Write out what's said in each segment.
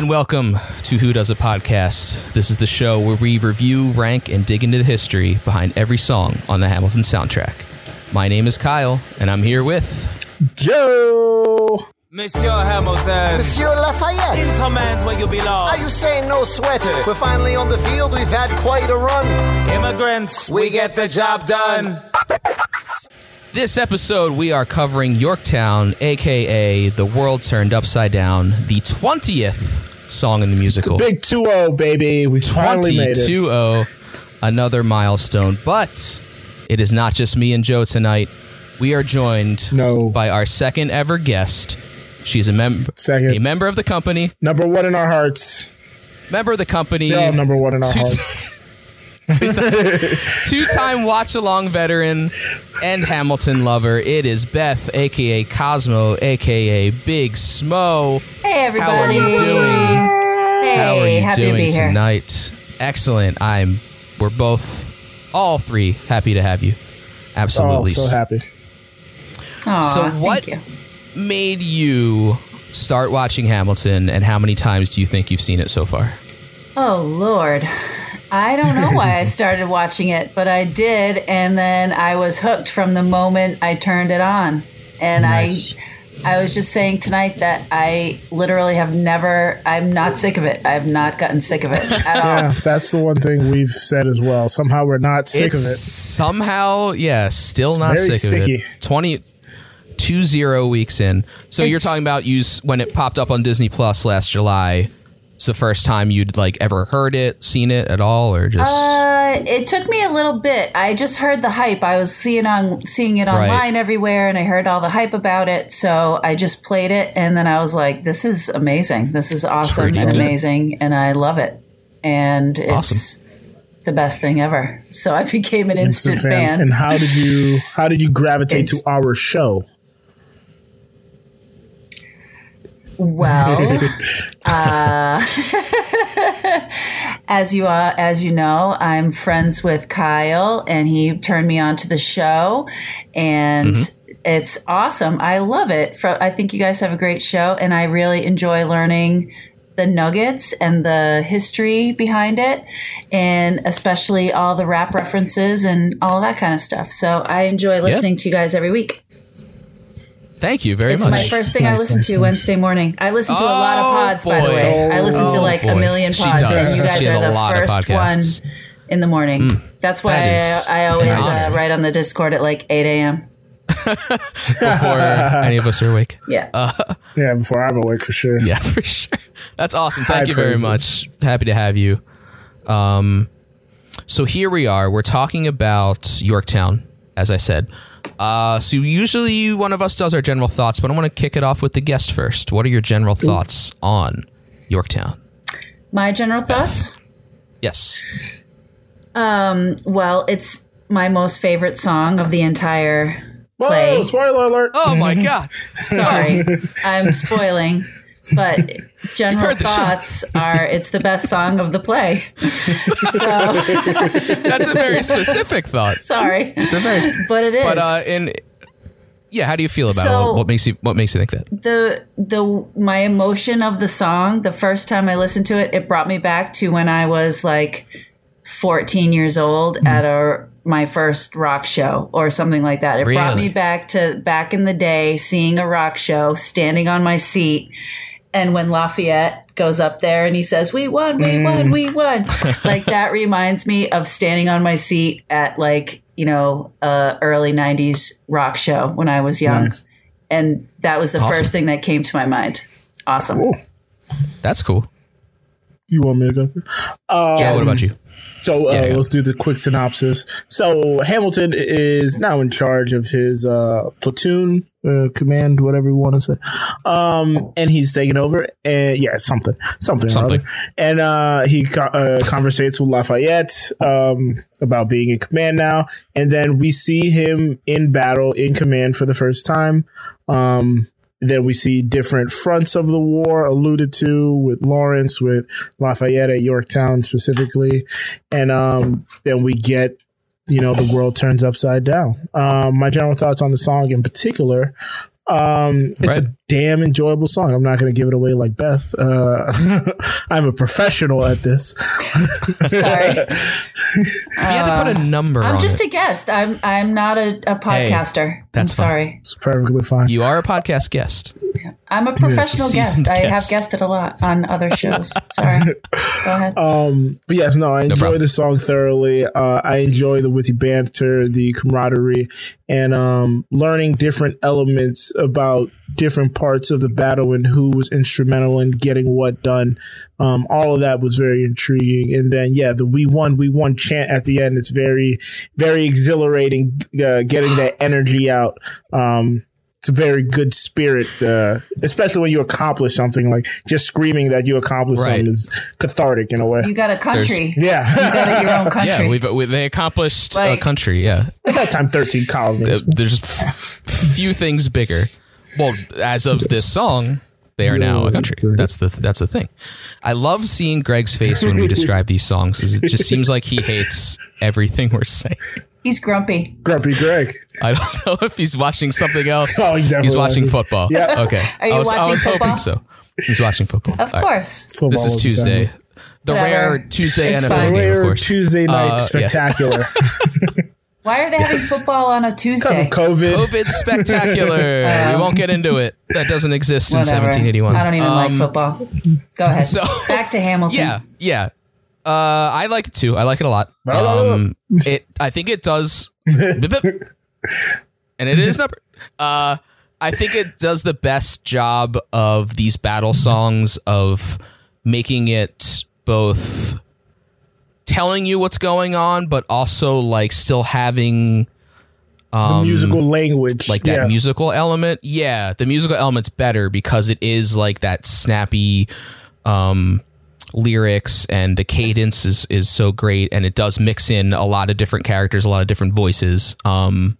And welcome to Who Does a Podcast. This is the show where we review, rank, and dig into the history behind every song on the Hamilton soundtrack. My name is Kyle, and I'm here with Joe. Monsieur Hamilton. Monsieur Lafayette. In command where you belong. Are you saying no sweat? We're finally on the field. We've had quite a run. Immigrants, we get the job done. This episode, we are covering Yorktown, aka The World Turned Upside Down, the 20th song in the musical. Big 2 0, baby. We finally made it. 20 0, another milestone. But it is not just me and Joe tonight. We are joined No. by our second ever guest. She's a member, Second. a member of the company, Number one in our hearts. member of the company, They're all number one in our Two- hearts. two-time watch-along veteran and Hamilton lover. It is Beth, aka Cosmo, aka Big Smo. Hey everybody. How are you doing? Hey, How are you happy doing to tonight? Excellent. I'm. We're both, all three, happy to have you. Oh, Absolutely. so happy. Aw, So what- Thank you. Made you start watching Hamilton, and how many times do you think you've seen it so far? Oh Lord. I don't know why I started watching it, but I did, and then I was hooked from the moment I turned it on. And Nice. I I was just saying tonight that I literally have never I'm not sick of it. I've not gotten sick of it at all. Yeah, that's the one thing we've said as well. Somehow we're not sick it's of it. somehow, yeah, still It's not very sick of it. 20, two zero weeks in. So you're talking about you s- when it popped up on Disney Plus last July. It's the first time you'd like ever heard it, seen it at all, or just Uh, it took me a little bit. I just heard the hype. I was seeing on seeing it Right. online everywhere, and I heard all the hype about it. So I just played it, and then I was like, "This is amazing! This is awesome and good. amazing, and I love it." And it's Awesome. the best thing ever. So I became an instant, Instant fan. And how did you how did you gravitate to our show? Well, uh, as you uh, as you know, I'm friends with Kyle, and he turned me on to the show, and it's awesome. I love it. I think you guys have a great show, and I really enjoy learning the nuggets and the history behind it, and especially all the rap references and all that kind of stuff. So I enjoy listening to you guys every week. Thank you very much. It's much. my first thing I Nice, listen nice, to nice. Wednesday morning. I listen to a lot of Oh, pods, by the way. I listen to Oh, like boy. a million She pods, does. and you guys She has are a the lot of first podcasts. one in the morning. That's why That is I, I always uh, write on the Discord at like 8 a.m. Before any of us are awake. Yeah. Yeah, before I'm awake for sure. Yeah, for sure. That's awesome. Thank High you very praises. much. Happy to have you. Um, so here we are. We're talking about Yorktown, as I said. Uh, so usually one of us does our general thoughts, but I want to kick it off with the guest first. What are your general thoughts on Yorktown? My general thoughts? Yes. Um, Well, it's my most favorite song of the entire Whoa, play. spoiler alert. Oh my god. Sorry, I'm spoiling. But general heard the show. thoughts are it's the best song of the play. so That's a very specific thought. sorry, It's a very but it is. But uh in yeah, how do you feel about So- it? What makes you what makes you think that? the the my emotion of the song the first time i listened to it it brought me back to when i was like 14 years old at a my first rock show or something like that it brought me back to back in the day seeing a rock show standing on my seat and when Lafayette goes up there and he says, "We won, we won, we won," like that reminds me of standing on my seat at like you know uh, early '90s rock show when I was young, Nice. and that was the Awesome. first thing that came to my mind. Awesome. That's cool. You want me to go? Uh, Joe, what about you? So uh, Yeah, let's do the quick synopsis. So Hamilton is now in charge of his uh, platoon uh, command, whatever you want to say, um, and he's taking over. And yeah, something, something, Something. And uh, he co- uh, conversates with Lafayette um, about being in command now, and then we see him in battle in command for the first time. Um, then we see different fronts of the war alluded to with Laurens, with Lafayette at Yorktown specifically, and um, then we get you know the world turns upside down. Um, my general thoughts on the song in particular. Um, it's Right. a damn enjoyable song. I'm not going to give it away like Beth. Uh, I'm a professional at this. Sorry. If you had to put a number I'm on just it, a guest. I'm I'm not a, a podcaster. that's I'm fine. sorry. It's perfectly fine. you are a podcast guest. I'm a professional seasoned guest. I have guest. guested a lot on other shows. Sorry. Go ahead. Um, But yes, no, I enjoy problem. the song thoroughly. Uh, I enjoy the witty banter, the camaraderie, and um, learning different elements about different parts of the battle and who was instrumental in getting what done. Um, all of that was very intriguing. And then, yeah, the "We won, we won" chant at the end is very, very exhilarating. Uh, getting that energy out. Um, it's a very good spirit, uh, especially when you accomplish something. Like just screaming that you accomplished Right. something is cathartic in a way. you got a country. Yeah. You got your own country. Yeah, we've, we, they accomplished a country. Yeah, at that time 13 colonies. There's f- few things bigger. Well, as of this song, they are now a country. That's the that's the thing. I love seeing Greg's face when we describe these songs. 'cause It just seems like he hates everything we're saying. He's grumpy. Grumpy Greg. I don't know if he's watching something else. Oh, he's definitely he's watching watching- football. Yeah. Okay. Are you I was, I watching was football? hoping so. He's watching football. Of All right. course. Football This is Tuesday. The Whatever. rare Tuesday It's NFL fine. game, of Rare course. Tuesday night Uh, yeah. spectacular Why are they having football on a Tuesday? because of COVID. COVID spectacular. we won't get into it. That doesn't exist in 1781. I don't even like Um, football. Go ahead. so- Back to Hamilton. Yeah, yeah. Uh, I like it too. I like it a lot. Um, it. I think it does. bip, bip. and it is number. Uh, I think it does the best job of these battle songs of making it both telling you what's going on, but also like still having the musical language. um, like that yeah. musical element. Yeah, the musical element's better because it is like that snappy um lyrics and the cadence is is so great and it does mix in a lot of different characters, a lot of different voices. Um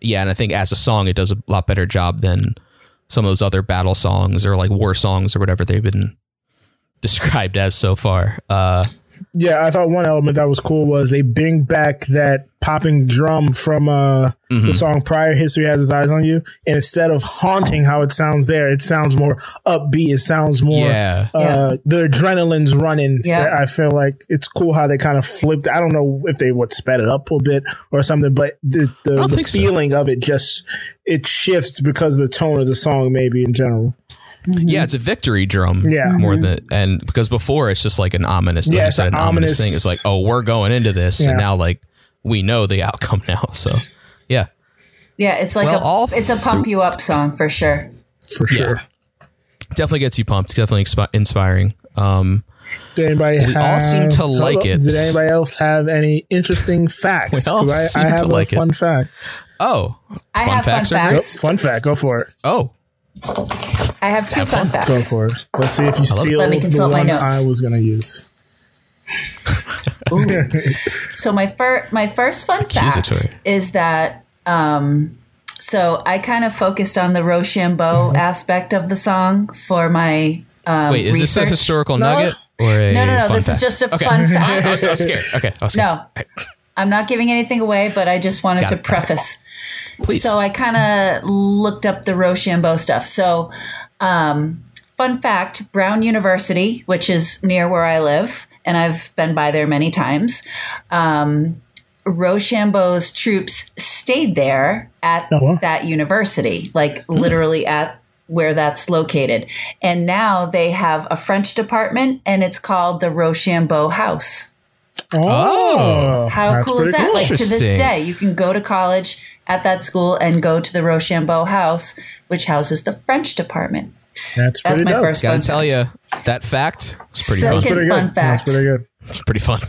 yeah, and I think as a song it does a lot better job than some of those other battle songs or like war songs or whatever they've been described as so far. Uh Yeah, I thought one element that was cool was they bring back that popping drum from uh, Mm-hmm. the song Prior History Has Its Eyes on You. And instead of haunting how it sounds there, it sounds more upbeat. It sounds more, Yeah. uh, the adrenaline's running. Yeah. I feel like it's cool how they kind of flipped. I don't know if they would sped it up a bit or something, but the, the, the think so. feeling of it just, it shifts because of the tone of the song, maybe in general. Yeah, it's a victory drum Yeah. more than and because before it's just like an ominous Yeah, like you it's said, an an ominous, ominous- thing. It's like, oh, we're going into this Yeah. and now like we know the outcome now. So yeah. Yeah, it's like Well, a all it's a pump through- you up song for sure. For sure. definitely gets you pumped. Definitely expi- inspiring. Um, Did anybody We all seem to like it. Did anybody else have any interesting facts? We all 'Cause I, seem I to have like a it. fun fact. oh, I fun have fun facts are Yep, great. facts. fun fact. Go for it. Oh, I have two Have fun, fun. facts. Go for it. Let's see if you steal Let me the consult my one notes. I was going to use. So my first my first fun fact is that um, so I kind of focused on the Rochambeau aspect of the song for my um, wait, is this a historical No. nugget or a No, no, no. fun This is just a Okay. fun I fact. was, I was scared. Okay, I was scared. No, I'm not giving anything away, but I just wanted Got to it, got it. preface. please. So I kind of looked up the Rochambeau stuff. So, um, fun fact Brown University, which is near where I live, and I've been by there many times, um, Rochambeau's troops stayed there at Oh, wow. that university, like literally at where that's located. And now they have a French department, and it's called the Rochambeau House. Oh, How cool is pretty that? Like to this day, you can go to college at that school and go to the Rochambeau House, which houses the French department. That's That's pretty my dope. first. Gotta fun tell fact. you, that fact was pretty Second- fun. Pretty Fun fact. That's pretty good. It's pretty fun.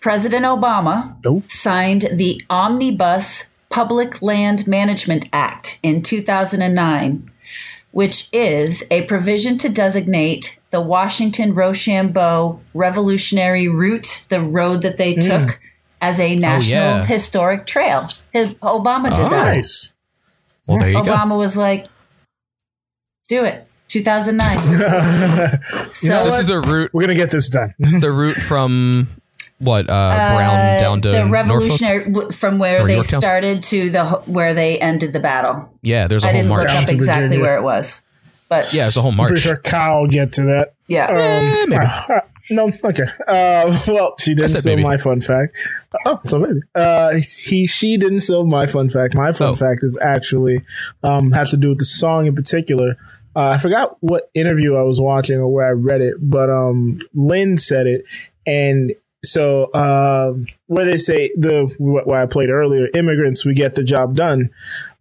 President Obama Nope. signed the Omnibus Public Land Management Act in 2009, which is a provision to designate the Washington Rochambeau Revolutionary Route, the road that they hmm. took, as a national yeah. historic trail. His, Obama did Oh. that. Nice. Well, there you go. Obama was like, "Do it." 2009. so So this is the route, We're gonna get this done. the route from what uh, Brown down to the revolutionary w- from where Or they Yorktown? started to the where they ended the battle. Yeah, there's a I whole didn't march. look up exactly Virginia. where it was, but Yeah, it's a whole Pretty march. sure Kyle will get to that. yeah. Um, uh, no, okay. Uh, well, she didn't steal maybe. my fun fact. Oh, so maybe. Uh, he, she didn't steal my fun fact. My fun Oh. fact is actually um, has to do with the song in particular. Uh, I forgot what interview I was watching or where I read it, but um, Lin said it, and so um, where they say the what what I played earlier, immigrants, we get the job done.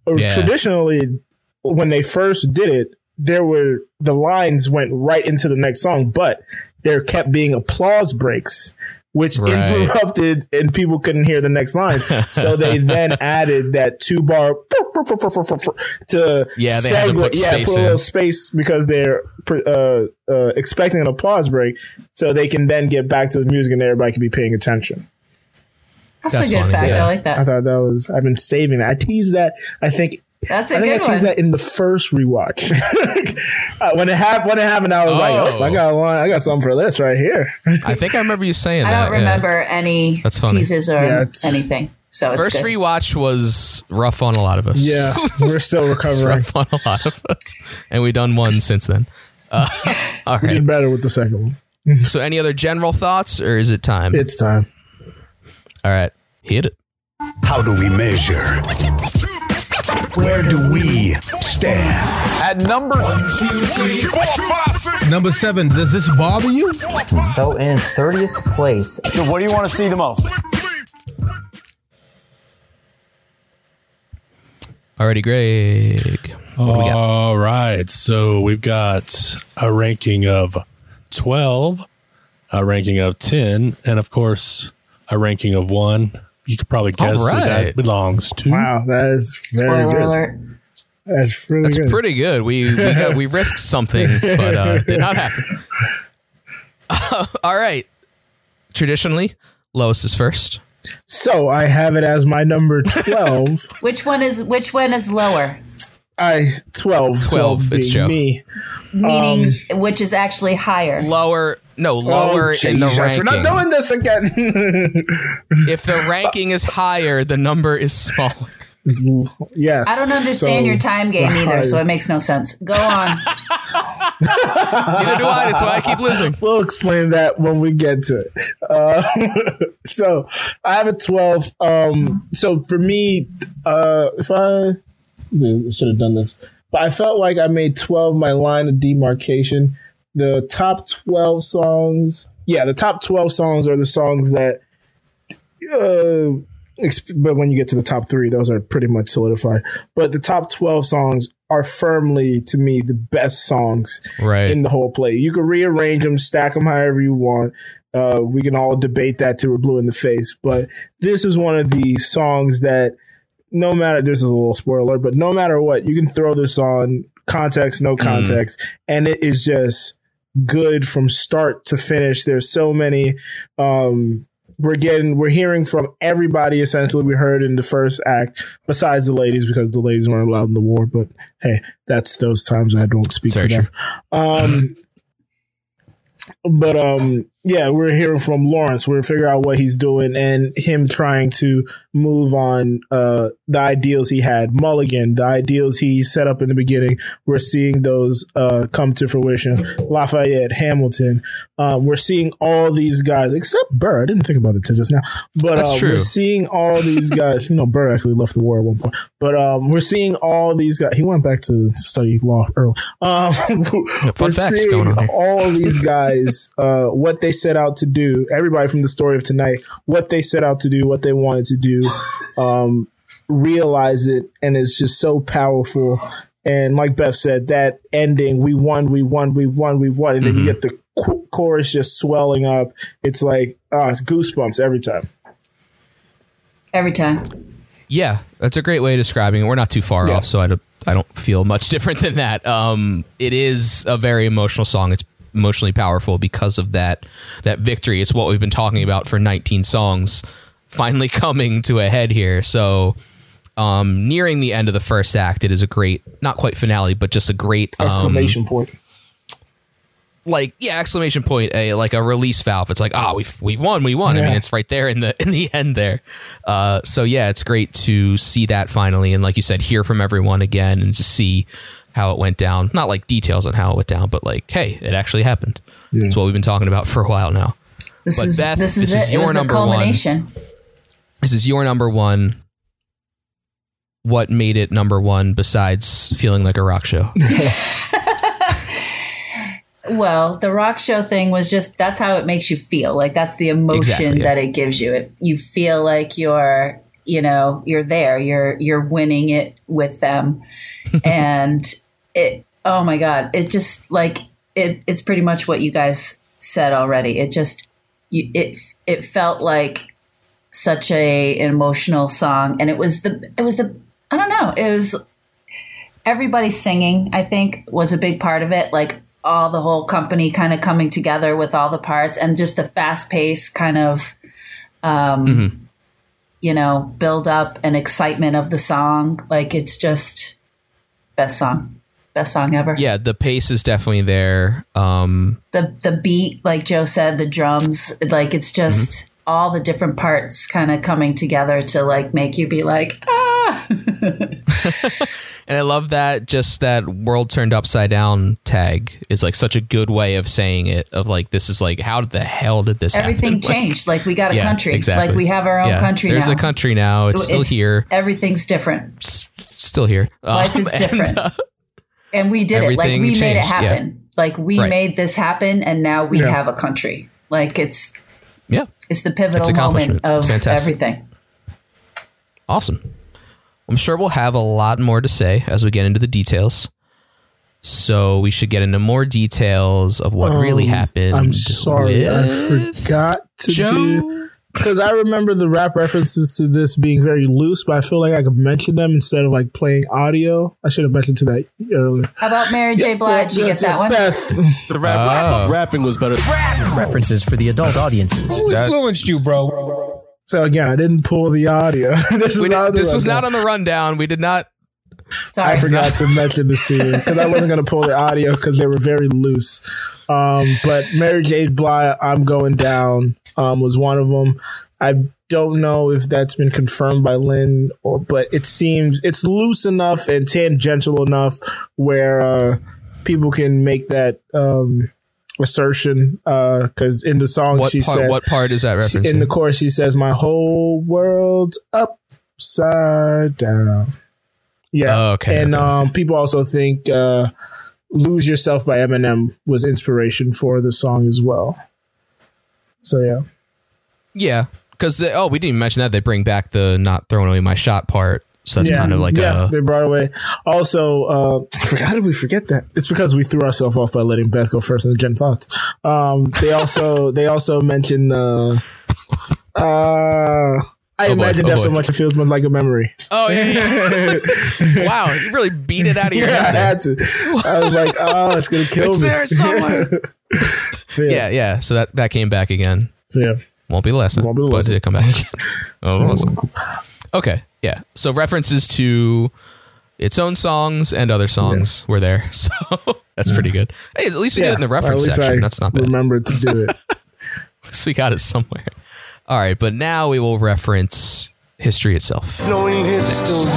Yeah. Traditionally, when they first did it, there were the lines went right into the next song, but there kept being applause breaks, which Right. interrupted and people couldn't hear the next line. so they then added that two bar to Yeah, they had to put yeah, space put a in. little space because they're uh, uh, expecting an applause break, so they can then get back to the music and everybody can be paying attention. That's, That's a good funny, fact. yeah. I like that. I thought that was. I've been saving that. I teased that. I think. That's a I think I good teased one. that in the first rewatch. Uh, when it happened, when it happened, I was like, Oh. "Oh, I got one. I got something for this right here." I think I remember you saying I that. don't yeah. remember any teases or Yeah, anything. So it's First good. rewatch was rough on a lot of us. yeah, we're still recovering. rough on a lot of us, and we done one since then. Uh, all We right. did better with the second one. So, any other general thoughts, or is it time? It's time. all right, hit it. How do we measure? Where do we stand? At number Number seven, does this bother you? So in 30th place, So What do you want to see the most? Alrighty, Greg. What do we got? All right. So we've got a ranking of 12, a ranking of 10, and of course, a ranking of one. You could probably guess who that belongs to. Wow, that is very Spoiler good. alert. That's really That's good. pretty good. We we, got, we risked something, but uh, did not happen. all right. Traditionally, Lois is first. so I have it as my number twelve. Which one is which one is lower? I 12, 12, it's Joe. Me. Meaning Um, which is actually higher. Lower, no, lower Oh, in the ranking. We're not doing this again. if the ranking is higher, the number is smaller. yes. I don't understand So, your time game either, so it makes no sense. Go on. Neither do I. That's why I keep losing. We'll explain that when we get to it. Uh, so I have a 12. Um, so for me, uh, if I, I should have done this, but I felt like I made 12 my line of demarcation. The top 12 songs, yeah, the top 12 songs are the songs that, uh, exp- but when you get to the top three, those are pretty much solidified. But the top 12 songs are firmly, to me, the best songs Right. in the whole play. You can rearrange them, stack them however you want. Uh, we can all debate that till we're blue in the face. But this is one of the songs that, no matter, this is a little spoiler, but no matter what, you can throw this on context, no context, and it is just good from start to finish. There's so many, um, we're getting we're hearing from everybody essentially we heard in the first act besides the ladies because the ladies weren't allowed in the war but hey that's those times i don't speak Very for them. um but um yeah we're hearing from laurens. We're figuring out what he's doing and him trying to move on uh the ideals he had. Mulligan the ideals he set up in the beginning we're seeing those uh come to fruition. Lafayette hamilton um we're seeing all these guys except burr. I didn't think about it till just now. But That's uh, true. we're seeing all these guys you know burr actually left the war at one point. But um we're seeing all these guys he went back to study law early. Um fun we're facts going on here. all these guys uh, what they set out to do everybody from the story of tonight what they set out to do what they wanted to do um, realize it and it's just so powerful and like beth said that ending we won we won we won we won and then Mm-hmm. you get the ch- chorus just swelling up it's like uh, goosebumps every time Every time. Yeah, that's a great way of describing it. We're not too far Yeah. off, so I don't, I don't feel much different than that. Um, it is a very emotional song. It's emotionally powerful because of that that victory. It's what we've been talking about for 19 songs, finally coming to a head here. So, um, nearing the end of the first act, it is a great, not quite finale, but just a great um, exclamation point. like yeah exclamation point a like a release valve. It's like ah we've we've won we won. I mean it's right there in the in the end there. Uh so yeah it's great to see that finally and like you said hear from everyone again and to see how it went down not like details on how it went down but like hey it actually happened it's what we've been talking about for a while now This But is Beth, this is this is it. your it number one. culmination. this is your number one what made it number one besides feeling like a rock show Well, the rock show thing was just that's how it makes you feel. Like that's the emotion Exactly, yeah. that it gives you. It, you feel like you're, you know, you're there. You're you're winning it with them. and it oh my god, it just like it it's pretty much what you guys said already. It just you, it it felt like such a an emotional song and it was the it was the I don't know. It was everybody singing i think was a big part of it like all the whole company kind of coming together with all the parts and just the fast pace kind of um you know build up and excitement of the song like it's just best song best song ever yeah the pace is definitely there um the the beat like joe said the drums like it's just all the different parts kind of coming together to like make you be like ah And I love that just that world turned upside down tag is like such a good way of saying it of like this is like how the hell did this everything happen? Like, changed like we got a yeah, country exactly. like we have our own Yeah, country There's now a country now. It's still here. everything's different S- Still here. Life Um, is and, different. uh, and we did it like Everything we made it changed, yeah. happen like we Right. made this happen and now we Yeah. have a country like it's yeah. it's the pivotal It's accomplishment. moment It's of fantastic. everything Awesome. I'm sure we'll have a lot more to say as we get into the details. So we should get into more details of what really Um, happened. I'm sorry, I forgot to Joe. do because I remember the rap references to this being very loose, but I feel like I could mention them instead of like playing audio. I should have mentioned to that earlier. how about mary j blige you get that one Beth, The rap, Oh. rapping was better. References for the adult audiences. Who influenced you, bro? so again, I didn't pull the audio. this did- not this was not on the rundown. We did not. sorry I forgot to mention the scene because I wasn't going to pull the audio because they were very loose. Um, but Mary J. Blige, I'm going down, um, was one of them. I don't know if that's been confirmed by Lin, or but it seems it's loose enough and tangential enough where uh, people can make that um, assertion. Because in the song, What she part? said, what part is that referencing? in the chorus, she says, "My whole world's upside down." Yeah. Oh, okay, And okay. um, people also think uh, "Lose Yourself" by Eminem was inspiration for the song as well. So yeah, yeah, because oh, we didn't even mention that they bring back the not throwing away my shot part. So that's yeah. kind of like yeah, a they brought away. Also, uh, I forgot. How did we forget that? It's because we threw ourselves off by letting Beth go first in the Gen thoughts. Um, they also they also mentioned. Uh, uh, I Oh boy, imagine oh that so much it feels like a memory. oh yeah, yeah. wow, you really beat it out of your Yeah, I head. there. had to. I was like, oh, it's gonna kill It's me. there somewhere. Yeah, Yeah, yeah. So that that came back again. yeah. Won't be the last time. Won't be the but last did it come back again? oh, awesome. Okay, yeah. So references to its own songs and other songs were there. So that's pretty good. Hey, at least we did it in the reference least section. I that's not bad. Remembered to do it. At least we got it somewhere. All right, but now we will reference history itself. Knowing history.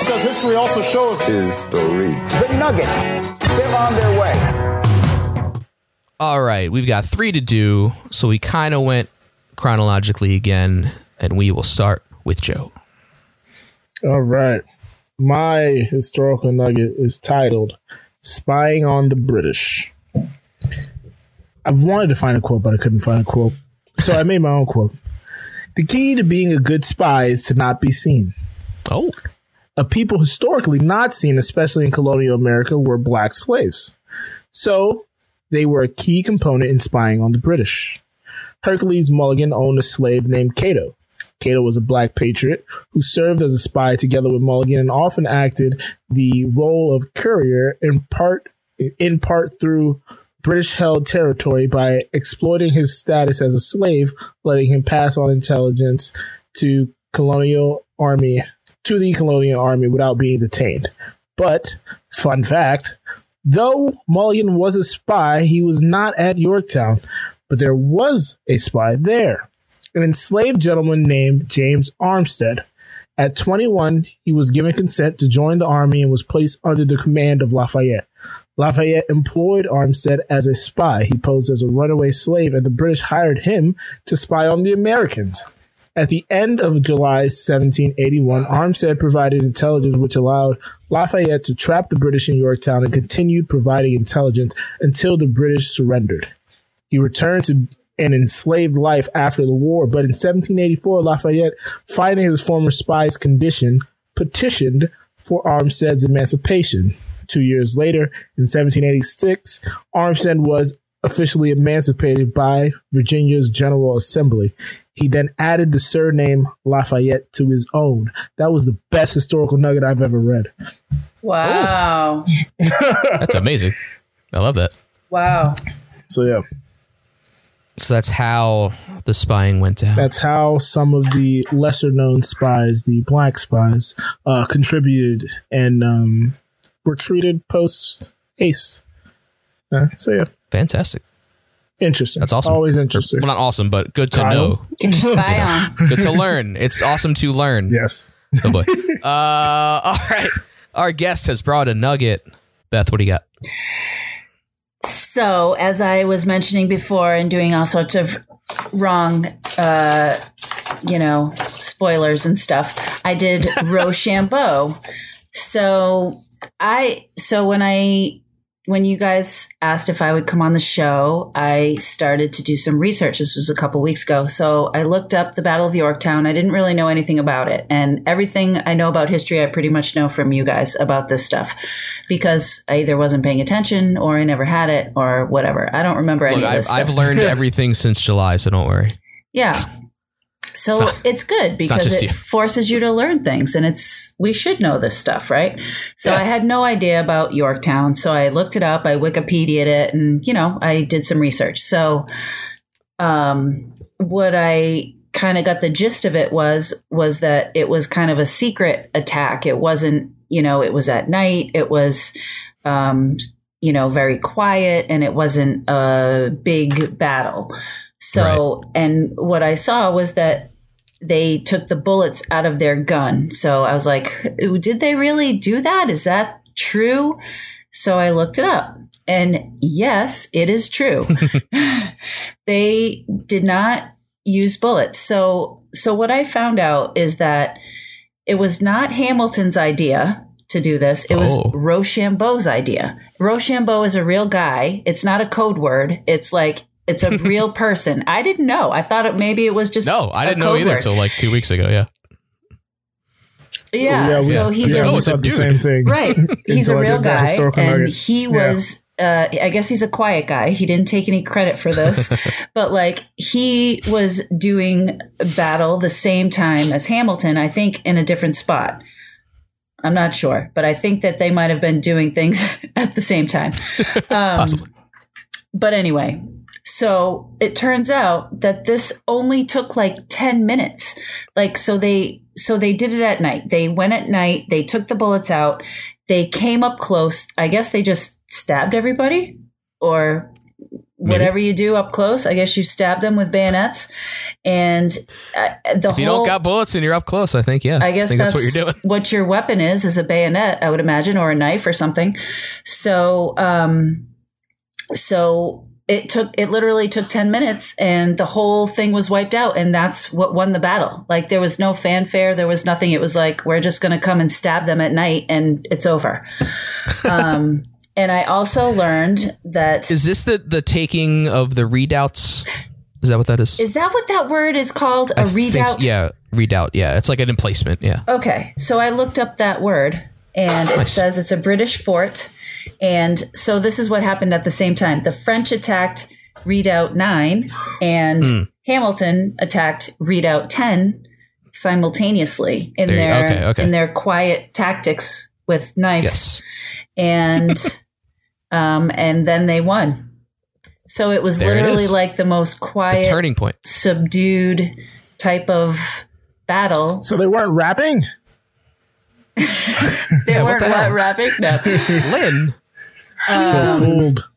Because history also shows History. the nugget. They're on their way. All right, we've got three to do, so we kind of went chronologically again, and we will start with Joe. All right. My historical nugget is titled Spying on the British. I wanted to find a quote, but I couldn't find a quote. So I made my own quote. The key to being a good spy is to not be seen. Oh, A people historically not seen, especially in colonial America, were black slaves. So they were a key component in spying on the British. Hercules Mulligan owned a slave named Cato. Cato was a black patriot who served as a spy together with Mulligan and often acted the role of courier in part in part through British held territory by exploiting his status as a slave, letting him pass on intelligence to colonial army to the colonial army without being detained. But fun fact, Though Mulligan was a spy, he was not at Yorktown, but there was a spy there, an enslaved gentleman named James Armstead. At 21, he was given consent to join the army and was placed under the command of Lafayette. Lafayette employed Armstead as a spy. He posed as a runaway slave, and the British hired him to spy on the Americans. At the end of July 1781, Armstead provided intelligence which allowed Lafayette to trap the British in Yorktown and continued providing intelligence until the British surrendered. He returned to an enslaved life after the war, but in 1784, Lafayette, finding his former spy's condition, petitioned for Armstead's emancipation. Two years later, in 1786, Armstead was officially emancipated by Virginia's General Assembly. He then added the surname Lafayette to his own. That was the best historical nugget I've ever read. Wow. That's amazing. I love that. Wow. So yeah, So that's how the spying went down. that's how some of the lesser known spies, the black spies, uh, contributed and um, were treated post haste. Uh, so yeah, Fantastic. Interesting. That's awesome. Always interesting. Well, not awesome, but good to Kyle? know. Get your spy. Good to learn. It's awesome to learn. yes. Oh boy. Uh, all right. Our guest has brought a nugget. Beth, what do you got? So, as I was mentioning before and doing all sorts of wrong, uh, you know, spoilers and stuff, I did Rochambeau. So, I, so when I, when you guys asked if I would come on the show, I started to do some research. This was a couple weeks ago. So I looked up the Battle of Yorktown. I didn't really know anything about it. And everything I know about history, I pretty much know from you guys about this stuff because I either wasn't paying attention or I never had it or whatever. I don't remember any Look, of I've, this I've learned everything since July, so don't worry. Yeah. So It's it's good because it you. forces you to learn things and it's we should know this stuff, right? So Yeah. I had no idea about Yorktown. So I looked it up, I Wikipedia'd it and you know, I did some research. So um what I kind of got the gist of it was was that it was kind of a secret attack. It wasn't, you know, it was at night. It was um you know, very quiet and it wasn't a big battle. So, and what I saw was that they took the bullets out of their gun. So I was like, did they really do that? Is that true? So I looked it up. And yes, it is true. they did not use bullets. So so what I found out is that it was not Hamilton's idea to do this. It was Oh. Rochambeau's idea. Rochambeau is a real guy. It's not a code word. It's like it's a real person. I didn't know. I thought it maybe it was just No, I didn't know code either until like two weeks ago. Yeah. yeah. we, so he's yeah, a we was the same thing. right. He's a real guy, and nugget. he Yeah. was. Uh, I guess he's a quiet guy. He didn't take any credit for this, but like he was doing battle the same time as Hamilton. I think in a different spot. I'm not sure, but I think that they might have been doing things at the same time. Um, Possibly. but anyway, so it turns out that this only took like 10 minutes. Like so they so they did it at night. They went at night, they took the bullets out, they came up close. I guess they just stabbed everybody or whatever you do up close. I guess you stab them with bayonets and uh, the If you whole don't got bullets and you're up close, I think yeah. I guess think that's, that's, what you're doing. What your weapon is is a bayonet, I would imagine, or a knife or something. So, um, so it took it literally took ten minutes, and the whole thing was wiped out, and that's what won the battle. Like there was no fanfare, there was nothing. It was like we're just going to come and stab them at night, and it's over. um, and I also learned that Is this the the taking of the redoubts? Is that what that is? is that what that word is called? A think redoubt? yeah, redoubt. Yeah, it's like an emplacement. Yeah. Okay, so I looked up that word and it Nice. says it's a British fort. And so this is what happened at the same time. The French attacked Redoubt 9 and Hmm. Hamilton attacked Redoubt 10 simultaneously in There their Okay, okay. in their quiet tactics with knives Yes. and um and then they won. So it was There literally is. like the most The quiet turning point. subdued type of battle So they weren't rapping. They Yeah, weren't the what, rapping? No. Lin. Feel fooled.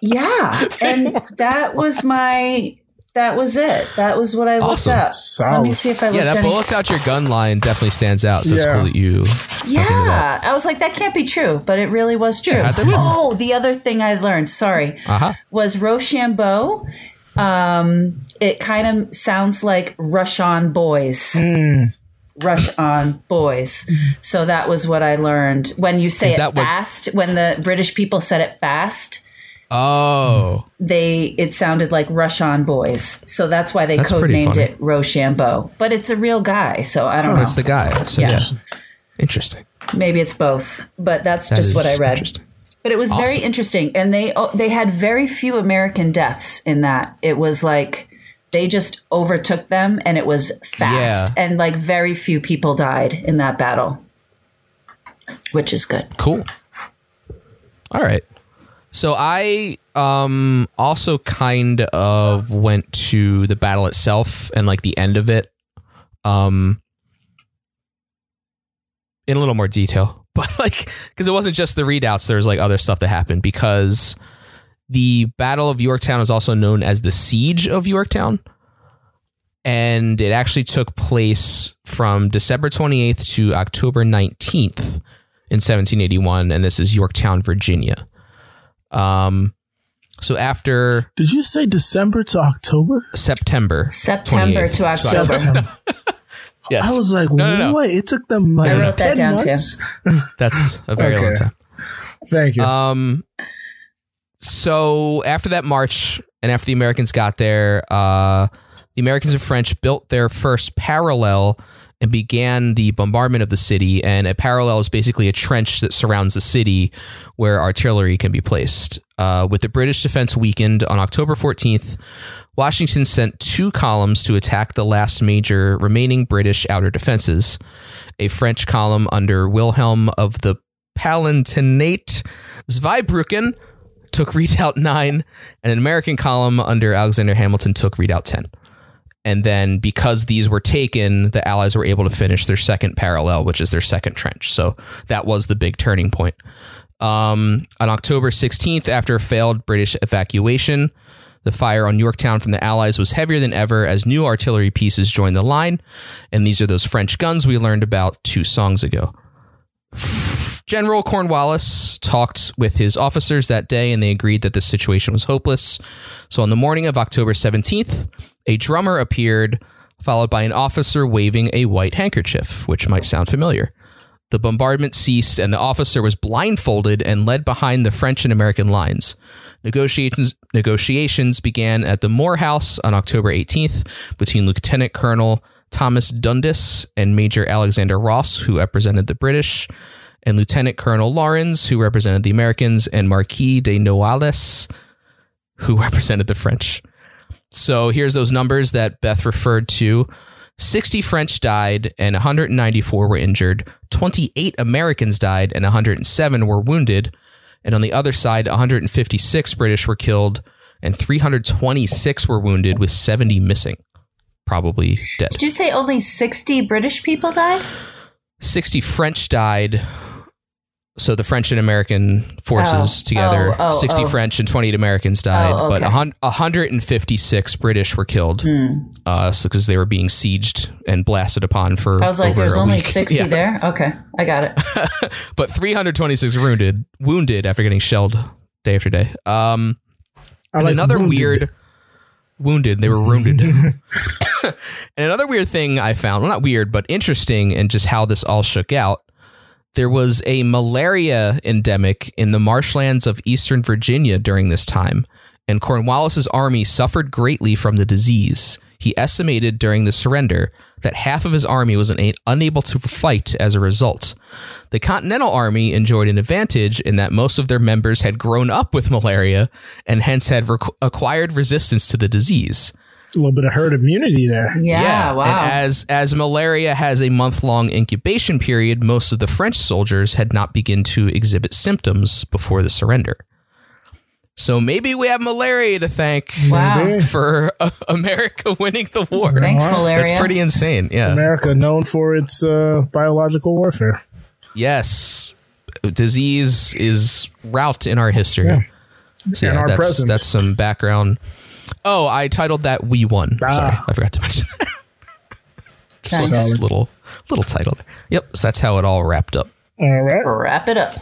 Yeah, and that was my. That was it. That was what I looked Awesome. up. Let me see if I looked Yeah, that any- bullets out your gun line definitely stands out. So it's cool that you. Yeah, I was like, that can't be true, but it really was true. how'd they win? oh, the other thing I learned, sorry, Uh huh. was Rochambeau. Um, it kind of sounds like Rush On Boys. Rush On Boys. So that was what I learned. When you say it that what- fast, when the British people said it fast, Oh, they it sounded like Rush On Boys. So that's why they That's codenamed it Rochambeau. But it's a real guy, so I don't oh, know. It's the guy. So Yeah. yeah, interesting. Maybe it's both, but that's That just what I read. Interesting. But it was very interesting, and they oh, they had very few American deaths in that. It was like they just overtook them, and it was fast, Yeah. and like very few people died in that battle, which is good. Cool. All right. So I um also kind of went to the battle itself and like the end of it um in a little more detail. But like cuz it wasn't just the redoubts there was like other stuff that happened because the Battle of Yorktown is also known as the Siege of Yorktown. And it actually took place from December 28th to October 19th in 1781 and this is Yorktown, Virginia. Um so after Did you say December to October? September September 28th to October. September. Yes. I was like, No, no, no. what? It took them like I wrote that 10 down, too. months? That's a very Okay. long time. Thank you. Um, so after that march and after the Americans got there, uh, the Americans and French built their first parallel and began the bombardment of the city. And a parallel is basically a trench that surrounds the city where artillery can be placed. Uh, with the British defense weakened on October 14th, Washington sent two columns to attack the last major remaining British outer defenses. A French column under Wilhelm of the Palatinate Zweibrücken took redoubt 9, and an American column under Alexander Hamilton took redoubt 10. And then because these were taken, the Allies were able to finish their second parallel, which is their second trench. So that was the big turning point. Um, on October 16th, after a failed British evacuation, the fire on Yorktown from the Allies was heavier than ever as new artillery pieces joined the line. And these are those French guns we learned about two songs ago. General Cornwallis talked with his officers that day and they agreed that the situation was hopeless. So on the morning of October 17th, a drummer appeared, followed by an officer waving a white handkerchief, which might sound familiar. The bombardment ceased and the officer was blindfolded and led behind the French and American lines. Negotiations negotiations began at the Moore House on October 18th between Lieutenant Colonel Thomas Dundas and Major Alexander Ross, who represented the British, and Lieutenant Colonel Laurens, who represented the Americans, and Marquis de Noailles, who represented the French. So here's those numbers that Beth referred to. 60 French died and 194 were injured. 28 Americans died and 107 were wounded. And on the other side, 156 British were killed and 326 were wounded, with 70 missing, probably dead. Did you say only 60 British people died? 60 French died. So the French and American forces Oh, together, oh, oh, 60 oh. French and 28 Americans died, Oh, but okay. a hun- 156 British were killed Hmm. uh, so because they were being sieged and blasted upon for I was like, over there's only week. 60 Yeah. there? Okay, I got it. but 326 wounded wounded after getting shelled day after day. Um, like another wounded. weird wounded. They were wounded. and another weird thing I found, well, not weird, but interesting, and just how this all shook out. There was a malaria endemic in the marshlands of eastern Virginia during this time, and Cornwallis's army suffered greatly from the disease. He estimated during the surrender that half of his army was una- unable to fight as a result. The Continental Army enjoyed an advantage in that most of their members had grown up with malaria and hence had acquired resistance to the disease. A little bit of herd immunity there. Yeah, wow. And as as malaria has a month long incubation period, most of the French soldiers had not begun to exhibit symptoms before the surrender. So maybe we have malaria to thank wow. For uh, America winning the war. Thanks, Wow. malaria. That's pretty insane. Yeah. America known for its uh, biological warfare. Yes. disease is route in our history. Yeah. So yeah, our that's present. that's some background. Oh, I titled that "We Won." Ah. Sorry, I forgot to mention. that. Just a little little title there. Yep, so that's how it all wrapped up. All right. Wrap it up.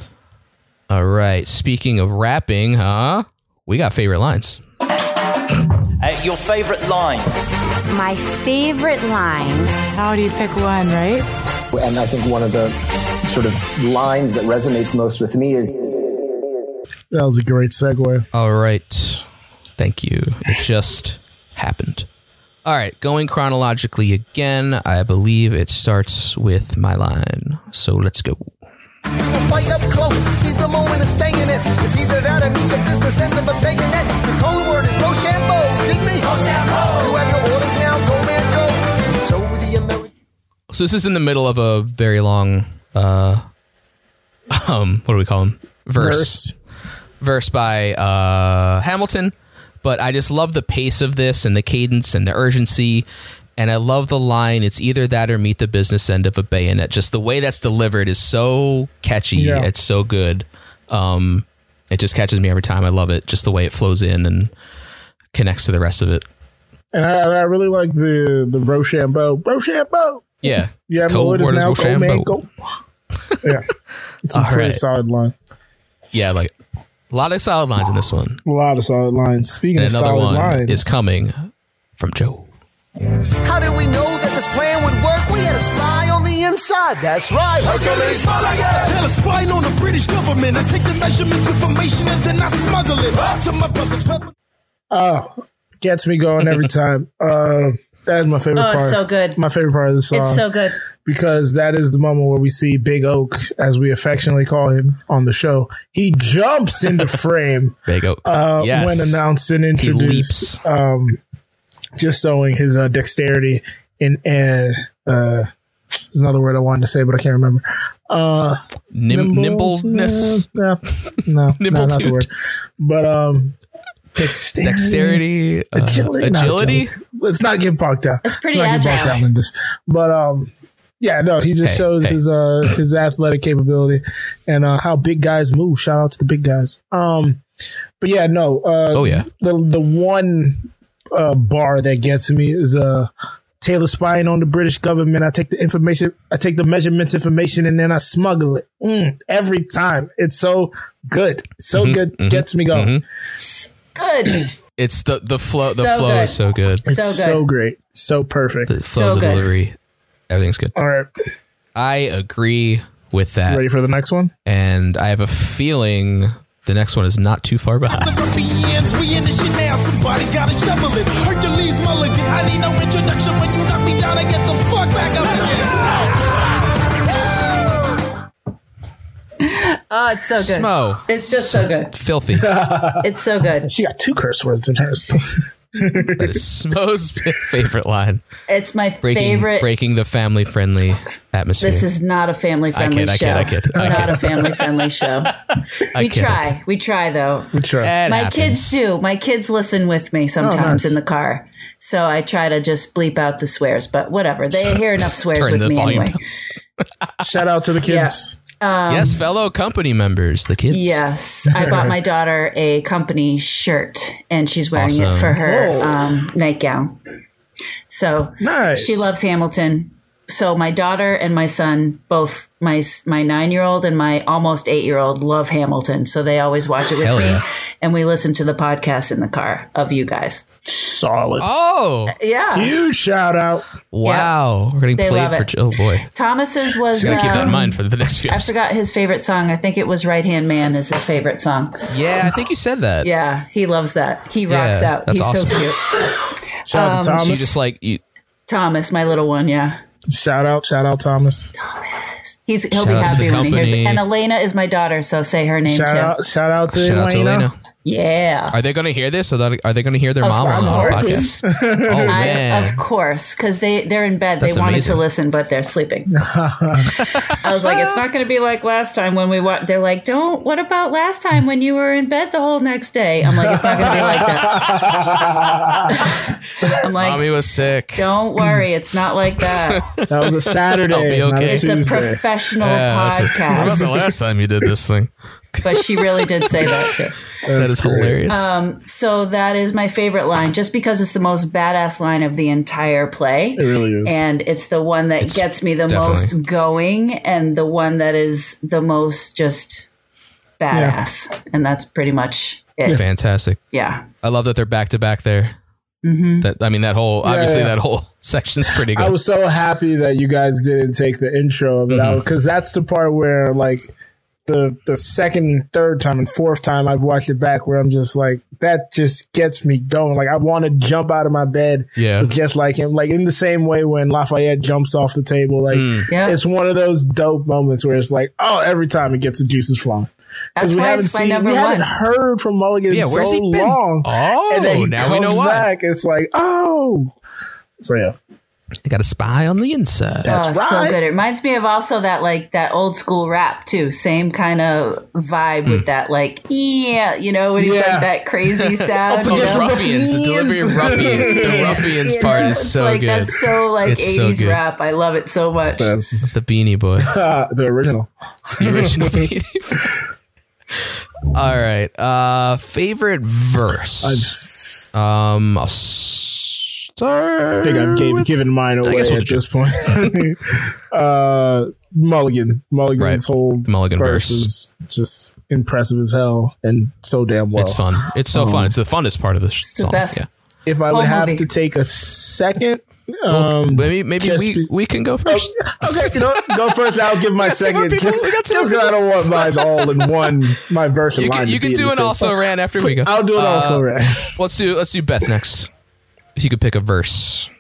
All right. Speaking of rapping, huh? We got favorite lines. Uh, your favorite line? My favorite line. How do you pick one, right? And I think one of the sort of lines that resonates most with me is That was a great segue. All right. Thank you. It just happened. All right. Going chronologically again, I believe it starts with my line. So let's go. fight up close. Seize the moment and stay in it. It's either that or meet the business end of a bayonet. The code word is Rochambeau. Dig me? Rochambeau. You have your orders now. Go, man, go. And so the American. So this is in the middle of a very long, uh, um, what do we call him? Verse. Verse, by uh, Hamilton. But I just love the pace of this and the cadence and the urgency. And I love the line, it's either that or meet the business end of a bayonet. Just the way that's delivered is so catchy. Yeah. It's so good. Um, it just catches me every time. I love it. Just the way it flows in and connects to the rest of it. And I, I really like the the Rochambeau. Rochambeau. Yeah. Yeah, Code word is now go, man, Rochambeau. go. Yeah. It's a All pretty right. solid line. Yeah, like a lot of solid lines in this one. A lot of solid lines. Speaking And of another solid one lines, is coming from Joe. How did we know that this plan would work? We had a spy on the inside. That's right. Hercules Tell a spy on the British government. I take the measurements, information, and then I smuggle it to my brother's pepper. Oh, gets me going every time. Uh, that is my favorite Oh, it's part. so good. My favorite part of the song. It's so good. Because that is the moment where we see Big Oak, as we affectionately call him on the show. He jumps into frame Big Oak. uh, Yes. when announced and He introduced, um, just showing his uh, dexterity in uh, uh, there's another word I wanted to say, but I can't remember. Uh, Nim- nimbleness. No, no, no, not the word. But um, dexterity, Dexterity. uh, agility, not agility. Let's not get bogged down. It's pretty Let's not get bogged down in this. But um, yeah, no, he just Hey, shows hey. his uh his athletic capability and uh how big guys move. Shout out to the big guys. Um, but yeah, no. Uh, Oh, yeah. The the one uh bar that gets me is uh. Taylor spying on the British government. I take the information, I take the measurements information, and then I smuggle it. Mm, every time, it's so good, so Mm-hmm, good, gets me going. Good. It's the the flow. The So flow good. is so good. It's So so, great, so perfect. The flow, So the good. delivery, everything's good. All right, I agree with that, ready for the next one? and I have a feeling the next one is not too far behind. The Ruffians, we in this shit now. Somebody's gotta shovel it. Hercules Mulligan, I need no introduction. When you knock me down, I get the fuck back up again. Oh, it's so good. Smo, It's just so good. filthy. It's so good. She got two curse words in hers. That is Smo's favorite line. It's my Breaking favorite. breaking the family friendly atmosphere. This is not a family friendly show. I show. kid, I kid, I not kid. a family friendly show. We kid, try. We try though. Try. It My happens. kids do. My kids listen with me oh, sometimes nice. in the car. So I try to just bleep out the swears, but whatever. They hear enough swears Turn with me anyway. Shout out to the kids. Um, yes, fellow company members, the kids. Yes, I bought my daughter a company shirt, and she's wearing Awesome. it for her um, nightgown. So Nice. she loves Hamilton. So my daughter and my son, both my my nine year old and my almost eight year old, love Hamilton. So they always watch it with Hell me, yeah. And we listen to the podcast in the car of you guys. Solid. Oh Yeah, Huge shout out. wow, we're getting They played love for. it. Oh boy, Thomas's was. gotta keep that in um, mind for the next few. I forgot his favorite song. I think it was "Right Hand Man" is his favorite song. Yeah, I think you said that. Yeah, he loves that. He rocks Yeah, out. that's He's awesome. so cute. Shout out to Um, Thomas. You just like you. Thomas, my little one. Yeah. shout out, shout out Thomas. He's he'll Shout be happy the when he hears it. And Elena is my daughter, so say her name Shout too. out, shout out to Shout out to Elena. Elena. Yeah. Are they going to hear this? Or that- are they going to hear their Of mom on the podcast? Oh I, of course, because they they're in bed. That's they wanted amazing. to listen, but they're sleeping. I was like, it's not going to be like last time when we wa They're like, don't. What about last time when you were in bed the whole next day? I'm like, it's not going to be like that. I'm I'm like, Mommy was sick. don't worry, it's not like that. That was a Saturday. I'll be okay. a It's a Tuesday. professional Yeah, that's a- what about the last time you did this thing? but she really did say that too. That is great. hilarious. Um, so that is my favorite line, just because it's the most badass line of the entire play. It really is. and it's the one that It's gets me the definitely- most going and the one that is the most just badass and that's pretty much it Fantastic. yeah I love that they're back to back there. Mm-hmm. That I mean, that whole obviously yeah. that whole section's pretty good. I was so happy that you guys didn't take the intro of it out Mm-hmm. because that's the part where like the the second, third time, and fourth time I've watched it back where I'm just like that just gets me going. Like I want to jump out of my bed, Yeah. just like him. Like in the same way when Lafayette jumps off the table, like Mm. Yeah. it's one of those dope moments where it's like, oh, every time it gets the juices flowing. That's we haven't seen, number we haven't one. heard from Mulligan Yeah, where's so he been? long. Oh, and then he now comes we know why. back. It's like, oh, so yeah. I got a spy on the inside. That's oh, so good it reminds me of also that like that old school rap too same kind of vibe Hmm. with that like yeah you know when he's Yeah. like that crazy sound Oh, you the ruffians, the delivery of ruffian, the ruffians You part know, is so like good. that's so like It's so 80s rap i love it so much That's the Beanie Boy, the original. the original Beanie. Boy. All right, uh, favorite verse. Um, I'll start. I think I've gave, given mine away guess we'll at this point. uh, Mulligan, Mulligan's Right. whole Mulligan verse verse. is just impressive as hell and so damn well. It's fun. It's so fun. It's the funnest part of the sh- the song. best. Yeah. If I would have movie. to take a second, Well, um, maybe maybe we, be- we can go first. okay, you know, go first. I'll give my got two more second. people. Just We got two because I don't want mine all in one. My verse You can, to you can do an also spot. ran after we go. I'll do an Uh, also ran. Let's do let's do Beth next. If you could pick a verse.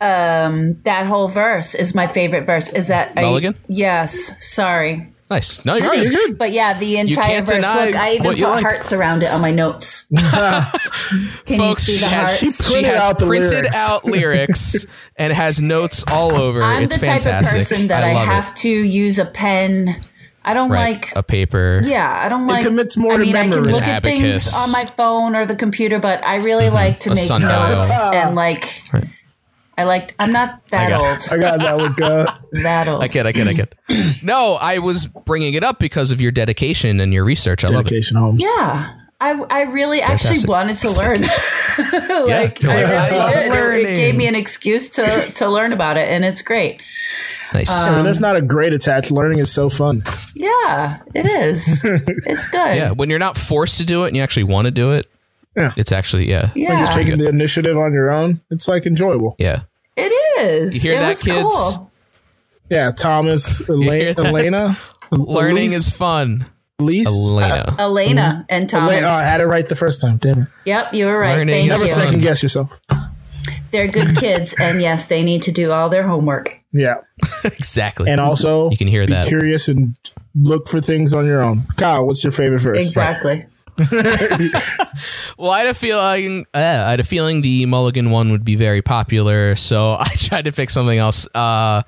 Um, that whole verse is my favorite verse. Is that are you- yes. Sorry, Nice. No, you're good. you're good. but yeah, the entire verse. Look, I even put like. hearts around it on my notes. Can Folks, you see the hearts? she, printed has out printed lyrics. out lyrics and has notes all over. I'm it's the fantastic. type of person that I, love have it. to use a pen. I don't like. a paper. Yeah, I don't like. It commits more I to mean, I memory. can look at things on my phone or the computer, but I really like to A make sundial. notes Ah. and like. Right. I liked. I'm not that got- old. I got that one. Go. That old. I kid, I kid, I kid. no, I was bringing it up because of your dedication and your research. I love it. Dedication homes. Yeah. I, I really actually wanted to learn. like Yeah. I I really love did. It- It, gave me an excuse to to learn about it, and it's great. Nice. Um, I mean, there's not a great attached. Learning is so fun. Yeah, it is. it's good. yeah, when you're not forced to do it and you actually want to do it, Yeah. it's actually yeah, Yeah. Like just taking the initiative on your own. It's like enjoyable. yeah. It is. You hear it that, was kids? Cool. Yeah, Thomas, hear Elena. Elena, Learning Elise? is fun. Elise. Elena. Elena and Thomas. Wait, oh, I had it right the first time. Damn it. Yep, you were right. Learning Thank is Never you. fun. second guess yourself. They're good kids, and yes, they need to do all their homework. Yeah. exactly. And also, You can hear be that. curious and look for things on your own. Kyle, what's your favorite verse? Exactly. Well, I had a feeling. Uh, I had a feeling the Mulligan one would be very popular, so I tried to pick something else. Uh,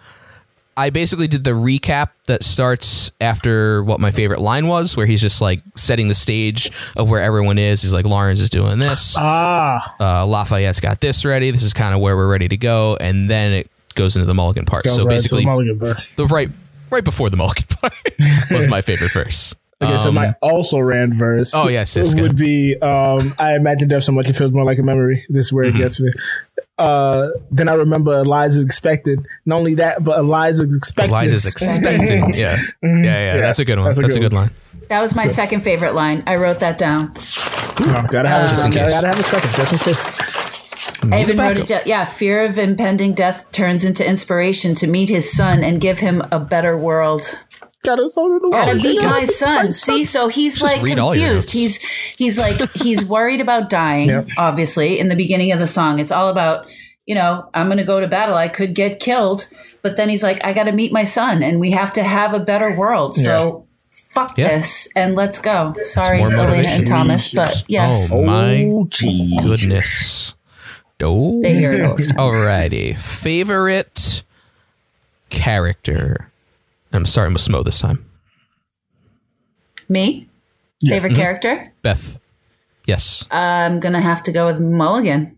I basically did the recap that starts after what my favorite line was, where he's just like setting the stage of where everyone is. He's like, Laurens is doing this, Ah, uh, Lafayette's got this ready. This is kind of where we're ready to go, and then it goes into the Mulligan part. goes so right basically, the the right right before the Mulligan part was my favorite verse. Okay, so Um, my also ran verse. Oh, yes, yes, would be. Um, I imagine death so much it feels more like a memory. This is where Mm-hmm. it gets me. Uh, then I remember Eliza's expected. Not only that, but Eliza's expected. Eliza's expecting. Yeah. yeah, yeah, That's a good one. That's That's a a, good good line. That was my second favorite line. I wrote that down. Oh, gotta have a second. Gotta, gotta have a second, just in case. I even wrote backup. it down. Yeah, fear of impending death turns into inspiration to meet his son and give him a better world. Gotta sort it Gotta Oh, meet yeah. my son. See, so he's Just like read all your confused. He's he's like he's worried about dying. Yep. Obviously, in the beginning of the song, it's all about you know I'm going to go to battle. I could get killed, but then he's like, I got to meet my son, and we have to have a better world. So. Fuck Yeah. this and let's go. Sorry, more Elena and Thomas, but yes, Oh my Oh, goodness. Oh. they hear it. Alrighty. Favorite character. I'm starting with Smo this time. Me, favorite character. Beth. Yes. I'm gonna have to go with Mulligan.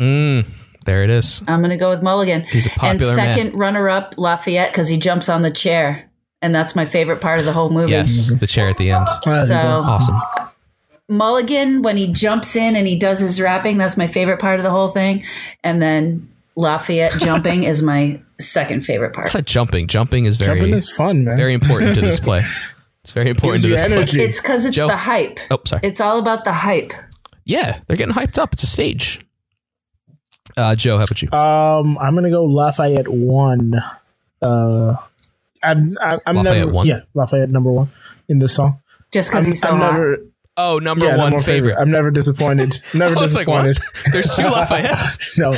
Mm, there it is. I'm going to go with Mulligan. He's a popular And man. second runner up, Lafayette, because he jumps on the chair. And that's my favorite part of the whole movie. Yes, the chair at the end. So Awesome. Mulligan, when he jumps in and he does his rapping, that's my favorite part of the whole thing. And then Lafayette jumping is my second favorite part. Not jumping. Jumping is very Jumping is fun, man. very important to this play. It's very important to Gives this you play. It's because it's Joe? the hype. Oh, sorry. It's all about the hype. Yeah, they're getting hyped up. It's a stage. Uh, Joe, how about you? Um, I'm gonna go Lafayette one. Uh, I'm, I'm, I'm Lafayette never, one? Yeah, Lafayette number one in the song. Just because he's so I'm hot. never. Oh, number yeah, one number favorite. I'm never disappointed. Never was like, disappointed. There's two Lafayettes. no,